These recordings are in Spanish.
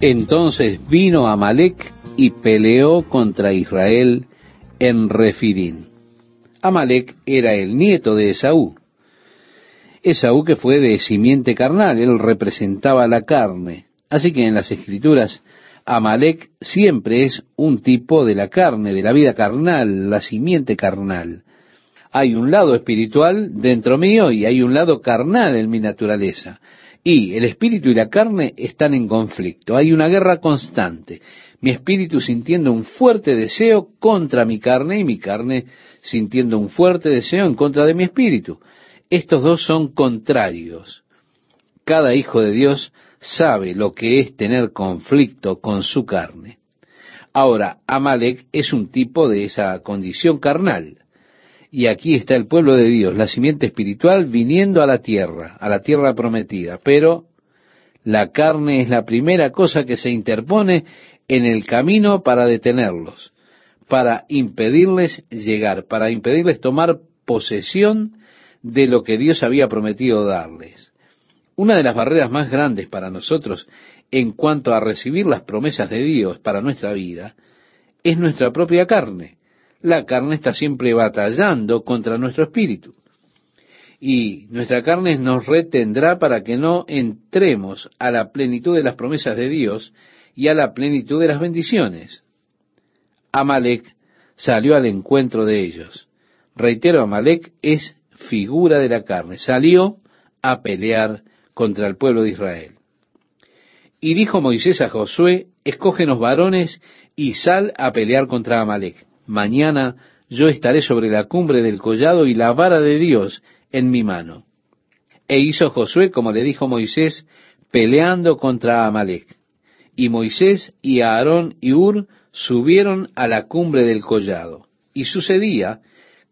Entonces vino Amalek y peleó contra Israel en Refidim. Amalek era el nieto de Esaú. Esaú que fue de simiente carnal, él representaba la carne. Así que en las escrituras Amalek siempre es un tipo de la carne, de la vida carnal, la simiente carnal. Hay un lado espiritual dentro mío y hay un lado carnal en mi naturaleza. Y el espíritu y la carne están en conflicto. Hay una guerra constante. Mi espíritu sintiendo un fuerte deseo contra mi carne y mi carne sintiendo un fuerte deseo en contra de mi espíritu. Estos dos son contrarios. Cada hijo de Dios sabe lo que es tener conflicto con su carne. Ahora, Amalek es un tipo de esa condición carnal. Y aquí está el pueblo de Dios, la simiente espiritual, viniendo a la tierra, a la tierra prometida. Pero la carne es la primera cosa que se interpone en el camino para detenerlos, para impedirles llegar, para impedirles tomar posesión de lo que Dios había prometido darles. Una de las barreras más grandes para nosotros en cuanto a recibir las promesas de Dios para nuestra vida es nuestra propia carne la carne está siempre batallando contra nuestro espíritu. Y nuestra carne nos retendrá para que no entremos a la plenitud de las promesas de Dios y a la plenitud de las bendiciones. Amalek salió al encuentro de ellos. Reitero, Amalek es figura de la carne. Salió a pelear contra el pueblo de Israel. Y dijo Moisés a Josué, escógenos varones y sal a pelear contra Amalek mañana yo estaré sobre la cumbre del collado y la vara de Dios en mi mano. E hizo Josué como le dijo Moisés, peleando contra Amalek. Y Moisés y Aarón y Ur subieron a la cumbre del collado. Y sucedía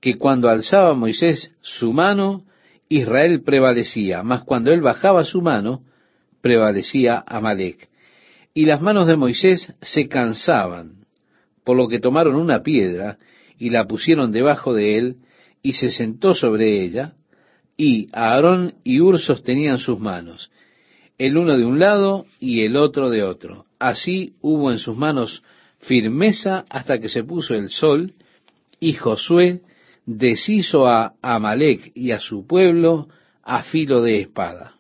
que cuando alzaba Moisés su mano, Israel prevalecía, mas cuando él bajaba su mano, prevalecía Amalek. Y las manos de Moisés se cansaban, por lo que tomaron una piedra y la pusieron debajo de él, y se sentó sobre ella, y Aarón y Ur sostenían sus manos, el uno de un lado y el otro de otro. Así hubo en sus manos firmeza hasta que se puso el sol, y Josué deshizo a Amalek y a su pueblo a filo de espada.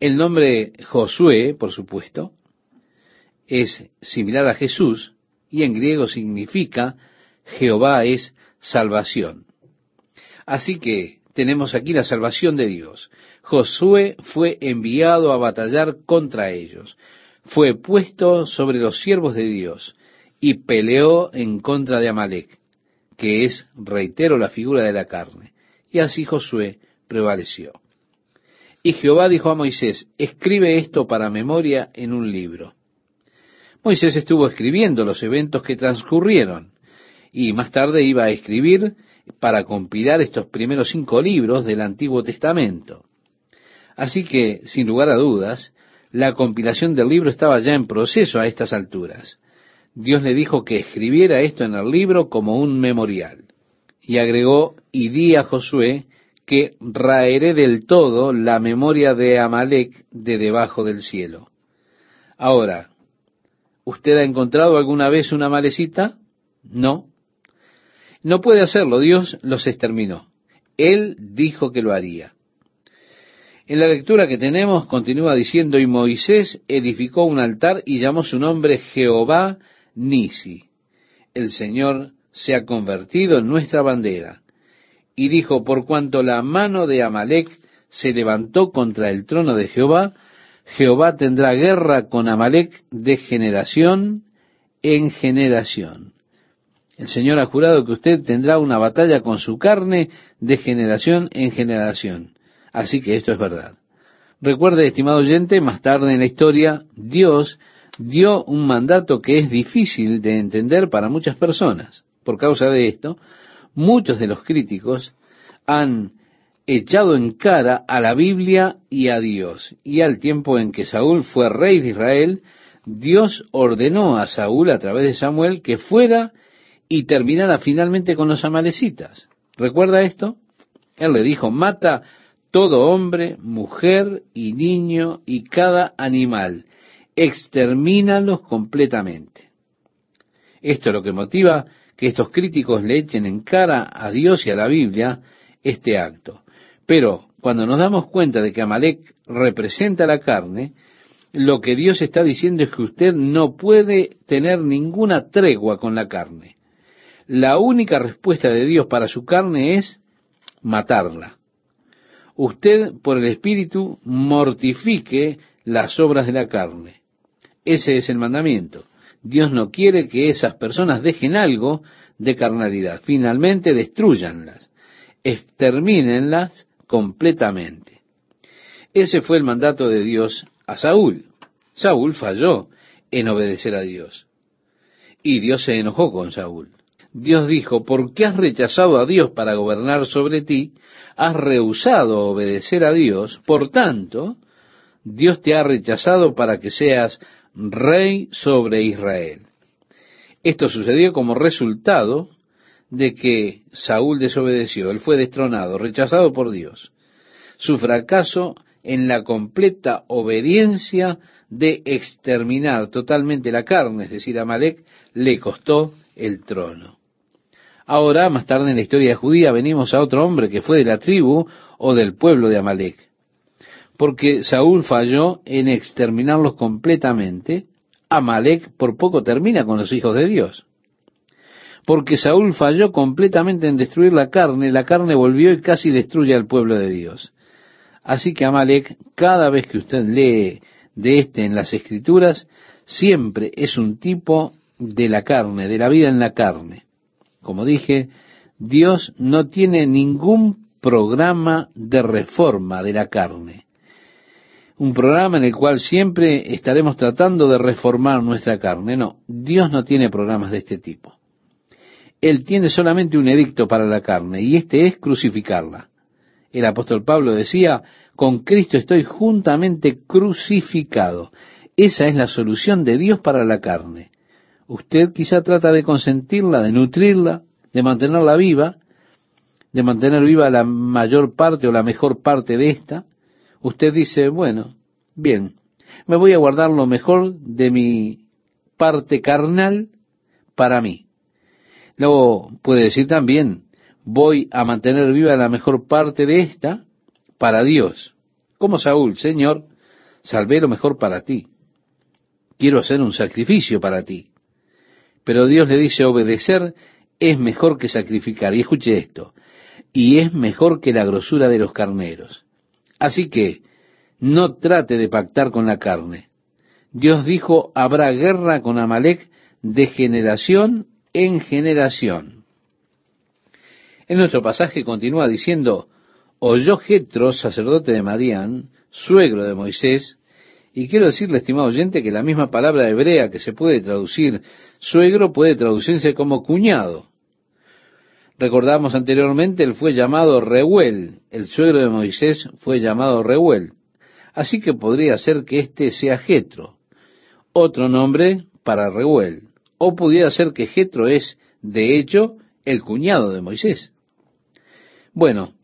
El nombre Josué, por supuesto, es similar a Jesús y en griego significa Jehová es salvación. Así que tenemos aquí la salvación de Dios. Josué fue enviado a batallar contra ellos. Fue puesto sobre los siervos de Dios y peleó en contra de Amalek, que es, reitero, la figura de la carne. Y así Josué prevaleció. Y Jehová dijo a Moisés, escribe esto para memoria en un libro Moisés estuvo escribiendo los eventos que transcurrieron y más tarde iba a escribir para compilar estos primeros cinco libros del Antiguo Testamento. Así que, sin lugar a dudas, la compilación del libro estaba ya en proceso a estas alturas. Dios le dijo que escribiera esto en el libro como un memorial. Y agregó, y di a Josué que raeré del todo la memoria de Amalek de debajo del cielo. Ahora, ¿Usted ha encontrado alguna vez una malecita? No. No puede hacerlo, Dios los exterminó. Él dijo que lo haría. En la lectura que tenemos continúa diciendo, y Moisés edificó un altar y llamó su nombre Jehová Nisi. El Señor se ha convertido en nuestra bandera. Y dijo, por cuanto la mano de Amalek se levantó contra el trono de Jehová, Jehová tendrá guerra con Amalek de generación en generación. El Señor ha jurado que usted tendrá una batalla con su carne de generación en generación. Así que esto es verdad. Recuerde, estimado oyente, más tarde en la historia, Dios dio un mandato que es difícil de entender para muchas personas. Por causa de esto, muchos de los críticos han echado en cara a la Biblia y a Dios. Y al tiempo en que Saúl fue rey de Israel, Dios ordenó a Saúl a través de Samuel que fuera y terminara finalmente con los amalecitas. ¿Recuerda esto? Él le dijo, mata todo hombre, mujer y niño y cada animal, extermínalos completamente. Esto es lo que motiva que estos críticos le echen en cara a Dios y a la Biblia este acto. Pero cuando nos damos cuenta de que Amalek representa la carne, lo que Dios está diciendo es que usted no puede tener ninguna tregua con la carne. La única respuesta de Dios para su carne es matarla. Usted, por el Espíritu, mortifique las obras de la carne. Ese es el mandamiento. Dios no quiere que esas personas dejen algo de carnalidad. Finalmente, destruyanlas, extermínenlas completamente. Ese fue el mandato de Dios a Saúl. Saúl falló en obedecer a Dios. Y Dios se enojó con Saúl. Dios dijo, ¿por qué has rechazado a Dios para gobernar sobre ti? Has rehusado obedecer a Dios, por tanto, Dios te ha rechazado para que seas rey sobre Israel. Esto sucedió como resultado de que Saúl desobedeció, él fue destronado, rechazado por Dios. Su fracaso en la completa obediencia de exterminar totalmente la carne, es decir, Amalek, le costó el trono. Ahora, más tarde en la historia judía, venimos a otro hombre que fue de la tribu o del pueblo de Amalek. Porque Saúl falló en exterminarlos completamente, Amalek por poco termina con los hijos de Dios. Porque Saúl falló completamente en destruir la carne, la carne volvió y casi destruye al pueblo de Dios. Así que Amalek, cada vez que usted lee de este en las escrituras, siempre es un tipo de la carne, de la vida en la carne. Como dije, Dios no tiene ningún programa de reforma de la carne. Un programa en el cual siempre estaremos tratando de reformar nuestra carne. No, Dios no tiene programas de este tipo. Él tiene solamente un edicto para la carne y este es crucificarla. El apóstol Pablo decía, con Cristo estoy juntamente crucificado. Esa es la solución de Dios para la carne. Usted quizá trata de consentirla, de nutrirla, de mantenerla viva, de mantener viva la mayor parte o la mejor parte de esta. Usted dice, bueno, bien, me voy a guardar lo mejor de mi parte carnal para mí. Luego puede decir también, voy a mantener viva la mejor parte de esta para Dios. Como Saúl, Señor, salvé lo mejor para ti. Quiero hacer un sacrificio para ti. Pero Dios le dice, obedecer es mejor que sacrificar. Y escuche esto, y es mejor que la grosura de los carneros. Así que, no trate de pactar con la carne. Dios dijo, habrá guerra con Amalek de generación en generación. En nuestro pasaje continúa diciendo, oyó Jetro, sacerdote de Madián, suegro de Moisés, y quiero decirle, estimado oyente, que la misma palabra hebrea que se puede traducir suegro puede traducirse como cuñado. Recordamos anteriormente, él fue llamado Reuel, el suegro de Moisés fue llamado Reuel. Así que podría ser que este sea Jetro, otro nombre para Reuel. O pudiera ser que Jetro es, de hecho, el cuñado de Moisés. Bueno,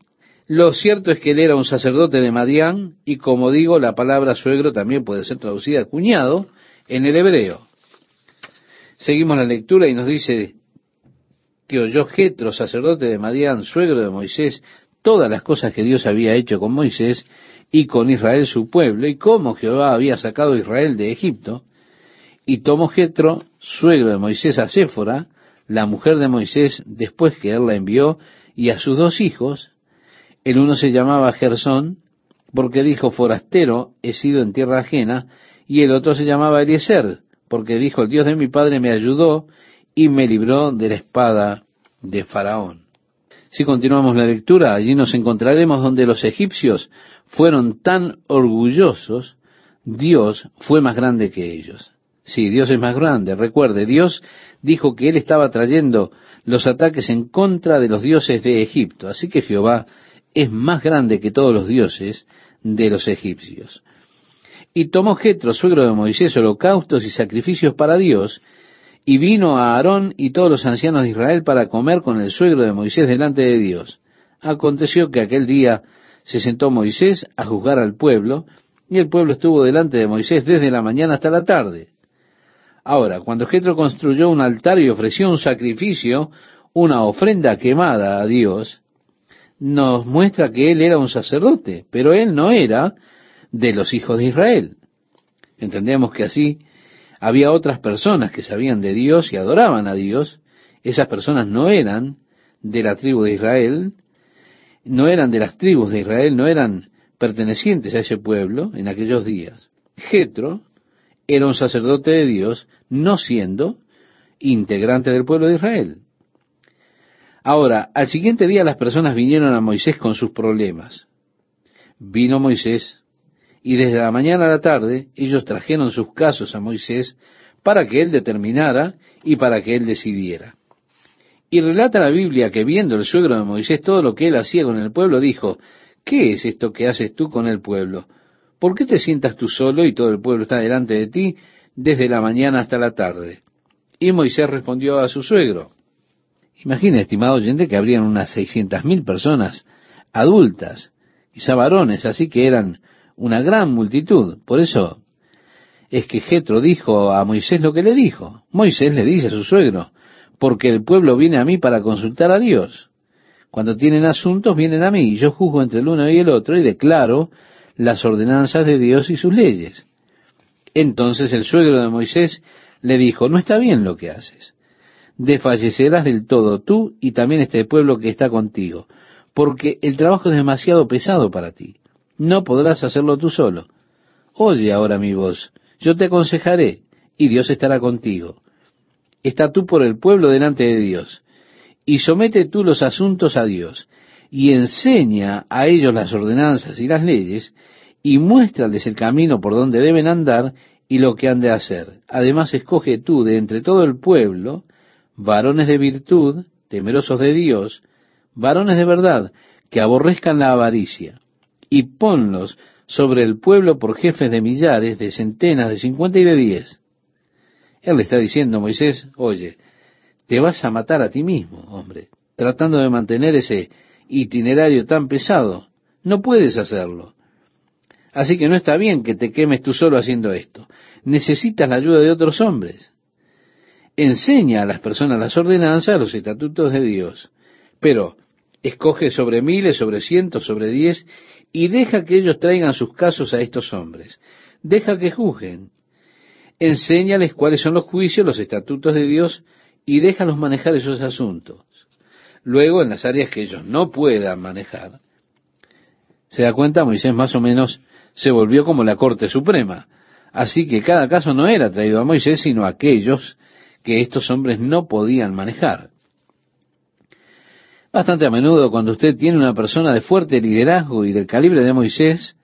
lo cierto es que él era un sacerdote de Madián y como digo, la palabra suegro también puede ser traducida cuñado en el hebreo. Seguimos la lectura y nos dice que oyó Jetro, sacerdote de Madián, suegro de Moisés, todas las cosas que Dios había hecho con Moisés y con Israel su pueblo, y cómo Jehová había sacado a Israel de Egipto. Y tomó Jetro, suegro de Moisés, a Séfora, la mujer de Moisés, después que él la envió, y a sus dos hijos, el uno se llamaba Gersón, porque dijo, forastero he sido en tierra ajena, y el otro se llamaba Eliezer, porque dijo, el Dios de mi padre me ayudó y me libró de la espada de Faraón. Si continuamos la lectura, allí nos encontraremos donde los egipcios fueron tan orgullosos, Dios fue más grande que ellos. Sí, Dios es más grande. Recuerde, Dios dijo que Él estaba trayendo los ataques en contra de los dioses de Egipto. Así que Jehová es más grande que todos los dioses de los egipcios. Y tomó Jetro, suegro de Moisés, holocaustos y sacrificios para Dios, y vino a Aarón y todos los ancianos de Israel para comer con el suegro de Moisés delante de Dios. Aconteció que aquel día se sentó Moisés a juzgar al pueblo, Y el pueblo estuvo delante de Moisés desde la mañana hasta la tarde. Ahora, cuando Jetro construyó un altar y ofreció un sacrificio, una ofrenda quemada a Dios, nos muestra que él era un sacerdote, pero él no era de los hijos de Israel. Entendemos que así había otras personas que sabían de Dios y adoraban a Dios. Esas personas no eran de la tribu de Israel, no eran de las tribus de Israel, no eran pertenecientes a ese pueblo en aquellos días. Jetro era un sacerdote de Dios, no siendo integrante del pueblo de Israel. Ahora, al siguiente día las personas vinieron a Moisés con sus problemas. Vino Moisés y desde la mañana a la tarde ellos trajeron sus casos a Moisés para que él determinara y para que él decidiera. Y relata la Biblia que viendo el suegro de Moisés todo lo que él hacía con el pueblo, dijo, ¿qué es esto que haces tú con el pueblo? ¿Por qué te sientas tú solo y todo el pueblo está delante de ti desde la mañana hasta la tarde? Y Moisés respondió a su suegro, Imagina, estimado oyente, que habrían unas seiscientas mil personas adultas, quizá varones, así que eran una gran multitud. Por eso es que Jetro dijo a Moisés lo que le dijo. Moisés le dice a su suegro, porque el pueblo viene a mí para consultar a Dios. Cuando tienen asuntos vienen a mí, y yo juzgo entre el uno y el otro y declaro las ordenanzas de Dios y sus leyes. Entonces el suegro de Moisés le dijo, no está bien lo que haces. Desfallecerás del todo tú y también este pueblo que está contigo, porque el trabajo es demasiado pesado para ti no podrás hacerlo tú solo. Oye ahora mi voz, yo te aconsejaré, y Dios estará contigo. Está tú por el pueblo delante de Dios, y somete tú los asuntos a Dios, y enseña a ellos las ordenanzas y las leyes, y muéstrales el camino por donde deben andar y lo que han de hacer. Además, escoge tú de entre todo el pueblo varones de virtud, temerosos de Dios, varones de verdad, que aborrezcan la avaricia y ponlos sobre el pueblo por jefes de millares, de centenas, de cincuenta y de diez. Él le está diciendo a Moisés, oye, te vas a matar a ti mismo, hombre, tratando de mantener ese itinerario tan pesado. No puedes hacerlo. Así que no está bien que te quemes tú solo haciendo esto. Necesitas la ayuda de otros hombres. Enseña a las personas las ordenanzas, los estatutos de Dios. Pero escoge sobre miles, sobre cientos, sobre diez, y deja que ellos traigan sus casos a estos hombres. Deja que juzguen. Enséñales cuáles son los juicios, los estatutos de Dios y déjalos manejar esos asuntos. Luego, en las áreas que ellos no puedan manejar, se da cuenta, Moisés más o menos se volvió como la Corte Suprema. Así que cada caso no era traído a Moisés, sino a aquellos que estos hombres no podían manejar. Bastante a menudo cuando usted tiene una persona de fuerte liderazgo y del calibre de Moisés,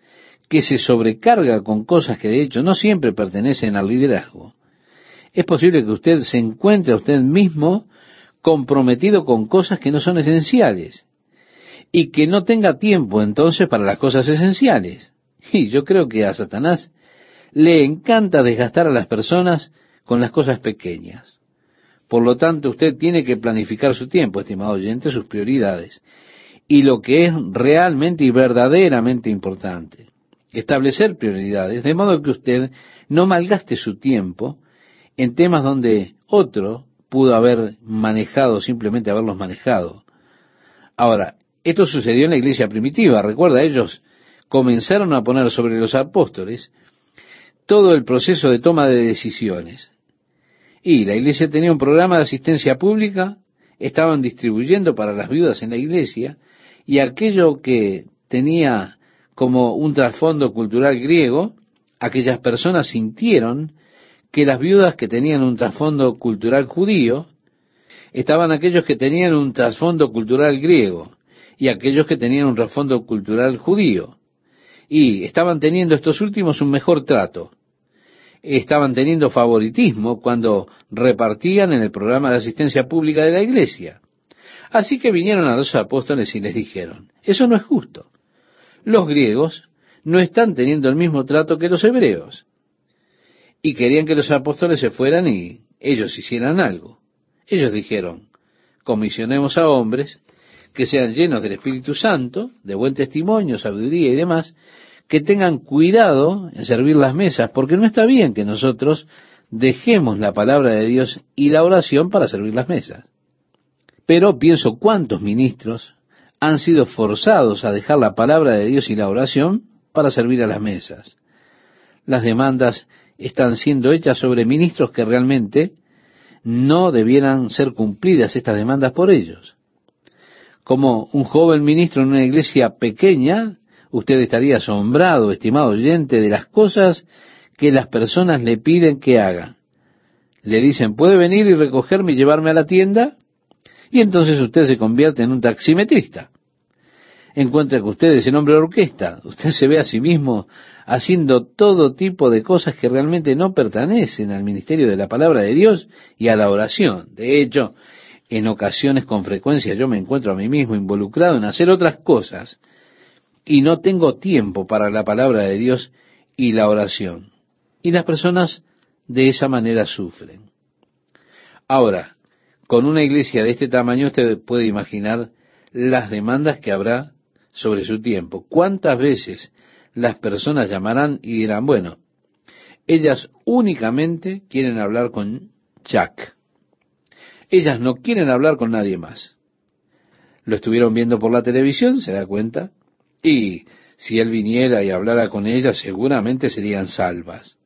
que se sobrecarga con cosas que de hecho no siempre pertenecen al liderazgo, es posible que usted se encuentre a usted mismo comprometido con cosas que no son esenciales y que no tenga tiempo entonces para las cosas esenciales. Y yo creo que a Satanás le encanta desgastar a las personas con las cosas pequeñas. Por lo tanto, usted tiene que planificar su tiempo, estimado oyente, sus prioridades y lo que es realmente y verdaderamente importante. Establecer prioridades, de modo que usted no malgaste su tiempo en temas donde otro pudo haber manejado, simplemente haberlos manejado. Ahora, esto sucedió en la iglesia primitiva. Recuerda, ellos comenzaron a poner sobre los apóstoles todo el proceso de toma de decisiones. Y la iglesia tenía un programa de asistencia pública, estaban distribuyendo para las viudas en la iglesia, y aquello que tenía como un trasfondo cultural griego, aquellas personas sintieron que las viudas que tenían un trasfondo cultural judío, estaban aquellos que tenían un trasfondo cultural griego y aquellos que tenían un trasfondo cultural judío. Y estaban teniendo estos últimos un mejor trato estaban teniendo favoritismo cuando repartían en el programa de asistencia pública de la iglesia. Así que vinieron a los apóstoles y les dijeron, eso no es justo. Los griegos no están teniendo el mismo trato que los hebreos. Y querían que los apóstoles se fueran y ellos hicieran algo. Ellos dijeron, comisionemos a hombres que sean llenos del Espíritu Santo, de buen testimonio, sabiduría y demás, que tengan cuidado en servir las mesas, porque no está bien que nosotros dejemos la palabra de Dios y la oración para servir las mesas. Pero pienso cuántos ministros han sido forzados a dejar la palabra de Dios y la oración para servir a las mesas. Las demandas están siendo hechas sobre ministros que realmente no debieran ser cumplidas estas demandas por ellos. Como un joven ministro en una iglesia pequeña, usted estaría asombrado, estimado oyente, de las cosas que las personas le piden que haga. Le dicen, ¿puede venir y recogerme y llevarme a la tienda? Y entonces usted se convierte en un taximetrista. Encuentra que usted es el hombre de orquesta. Usted se ve a sí mismo haciendo todo tipo de cosas que realmente no pertenecen al ministerio de la palabra de Dios y a la oración. De hecho, en ocasiones con frecuencia yo me encuentro a mí mismo involucrado en hacer otras cosas y no tengo tiempo para la palabra de Dios y la oración. Y las personas de esa manera sufren. Ahora, con una iglesia de este tamaño usted puede imaginar las demandas que habrá sobre su tiempo. ¿Cuántas veces las personas llamarán y dirán, bueno, ellas únicamente quieren hablar con Jack. Ellas no quieren hablar con nadie más. Lo estuvieron viendo por la televisión, se da cuenta, y si él viniera y hablara con ellas, seguramente serían salvas.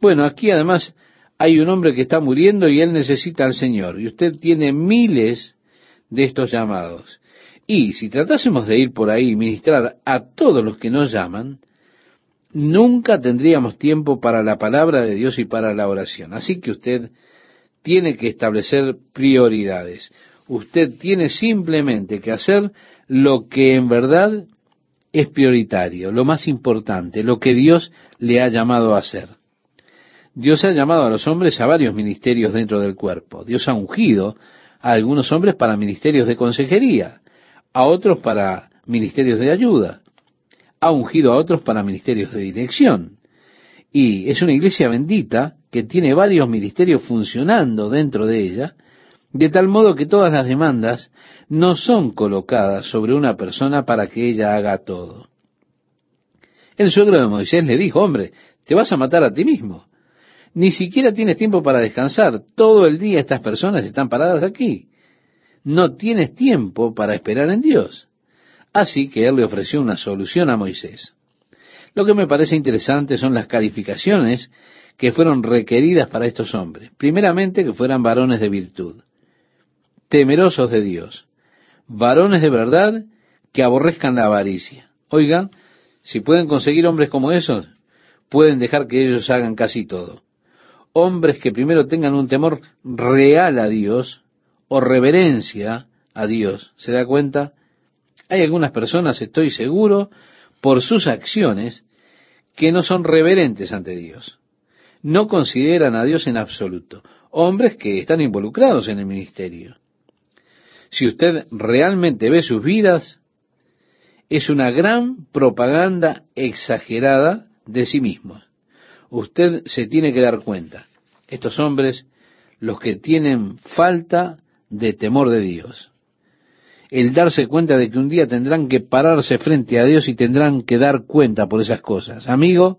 Bueno, aquí además hay un hombre que está muriendo y él necesita al Señor, y usted tiene miles de estos llamados. Y si tratásemos de ir por ahí y ministrar a todos los que nos llaman, nunca tendríamos tiempo para la palabra de Dios y para la oración. Así que usted tiene que establecer prioridades. Usted tiene simplemente que hacer lo que en verdad es prioritario, lo más importante, lo que Dios le ha llamado a hacer. Dios ha llamado a los hombres a varios ministerios dentro del cuerpo. Dios ha ungido a algunos hombres para ministerios de consejería a otros para ministerios de ayuda, ha ungido a otros para ministerios de dirección. Y es una iglesia bendita que tiene varios ministerios funcionando dentro de ella, de tal modo que todas las demandas no son colocadas sobre una persona para que ella haga todo. El suegro de Moisés le dijo, hombre, te vas a matar a ti mismo. Ni siquiera tienes tiempo para descansar. Todo el día estas personas están paradas aquí no tienes tiempo para esperar en Dios. Así que él le ofreció una solución a Moisés. Lo que me parece interesante son las calificaciones que fueron requeridas para estos hombres. Primeramente, que fueran varones de virtud, temerosos de Dios, varones de verdad que aborrezcan la avaricia. Oigan, si pueden conseguir hombres como esos, pueden dejar que ellos hagan casi todo. Hombres que primero tengan un temor real a Dios o reverencia a Dios. ¿Se da cuenta? Hay algunas personas, estoy seguro, por sus acciones, que no son reverentes ante Dios. No consideran a Dios en absoluto. Hombres que están involucrados en el ministerio. Si usted realmente ve sus vidas, es una gran propaganda exagerada de sí mismos. Usted se tiene que dar cuenta. Estos hombres, los que tienen falta de temor de Dios. El darse cuenta de que un día tendrán que pararse frente a Dios y tendrán que dar cuenta por esas cosas. Amigo,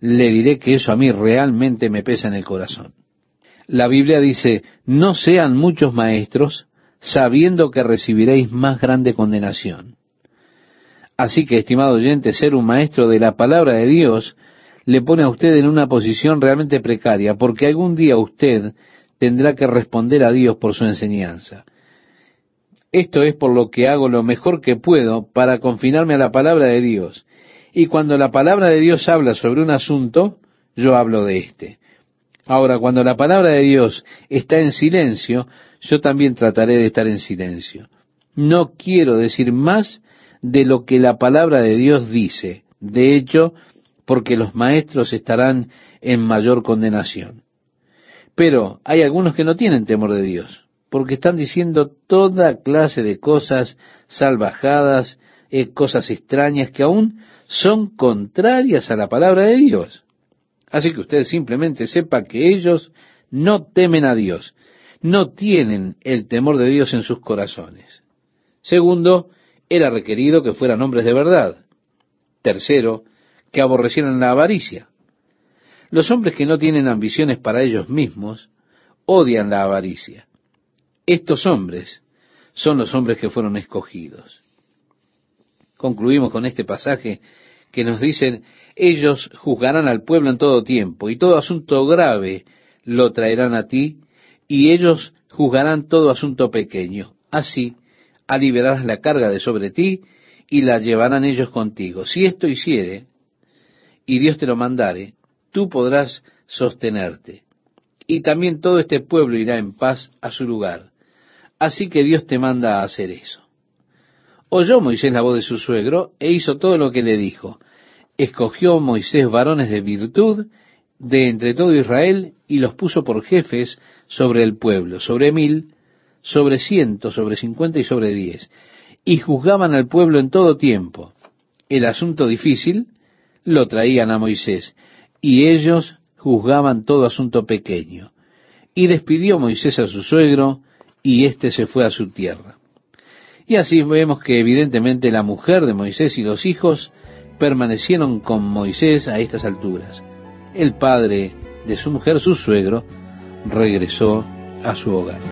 le diré que eso a mí realmente me pesa en el corazón. La Biblia dice, no sean muchos maestros, sabiendo que recibiréis más grande condenación. Así que, estimado oyente, ser un maestro de la palabra de Dios le pone a usted en una posición realmente precaria, porque algún día usted tendrá que responder a Dios por su enseñanza. Esto es por lo que hago lo mejor que puedo para confinarme a la palabra de Dios. Y cuando la palabra de Dios habla sobre un asunto, yo hablo de éste. Ahora, cuando la palabra de Dios está en silencio, yo también trataré de estar en silencio. No quiero decir más de lo que la palabra de Dios dice. De hecho, porque los maestros estarán en mayor condenación. Pero hay algunos que no tienen temor de Dios, porque están diciendo toda clase de cosas salvajadas, eh, cosas extrañas que aún son contrarias a la palabra de Dios. Así que usted simplemente sepa que ellos no temen a Dios, no tienen el temor de Dios en sus corazones. Segundo, era requerido que fueran hombres de verdad. Tercero, que aborrecieran la avaricia. Los hombres que no tienen ambiciones para ellos mismos odian la avaricia. Estos hombres son los hombres que fueron escogidos. Concluimos con este pasaje que nos dicen, ellos juzgarán al pueblo en todo tiempo, y todo asunto grave lo traerán a ti, y ellos juzgarán todo asunto pequeño. Así aliviarás la carga de sobre ti, y la llevarán ellos contigo. Si esto hiciere, y Dios te lo mandare, tú podrás sostenerte. Y también todo este pueblo irá en paz a su lugar. Así que Dios te manda a hacer eso. Oyó Moisés la voz de su suegro e hizo todo lo que le dijo. Escogió Moisés varones de virtud de entre todo Israel y los puso por jefes sobre el pueblo, sobre mil, sobre ciento, sobre cincuenta y sobre diez. Y juzgaban al pueblo en todo tiempo. El asunto difícil lo traían a Moisés, y ellos juzgaban todo asunto pequeño. Y despidió Moisés a su suegro, y éste se fue a su tierra. Y así vemos que evidentemente la mujer de Moisés y los hijos permanecieron con Moisés a estas alturas. El padre de su mujer, su suegro, regresó a su hogar.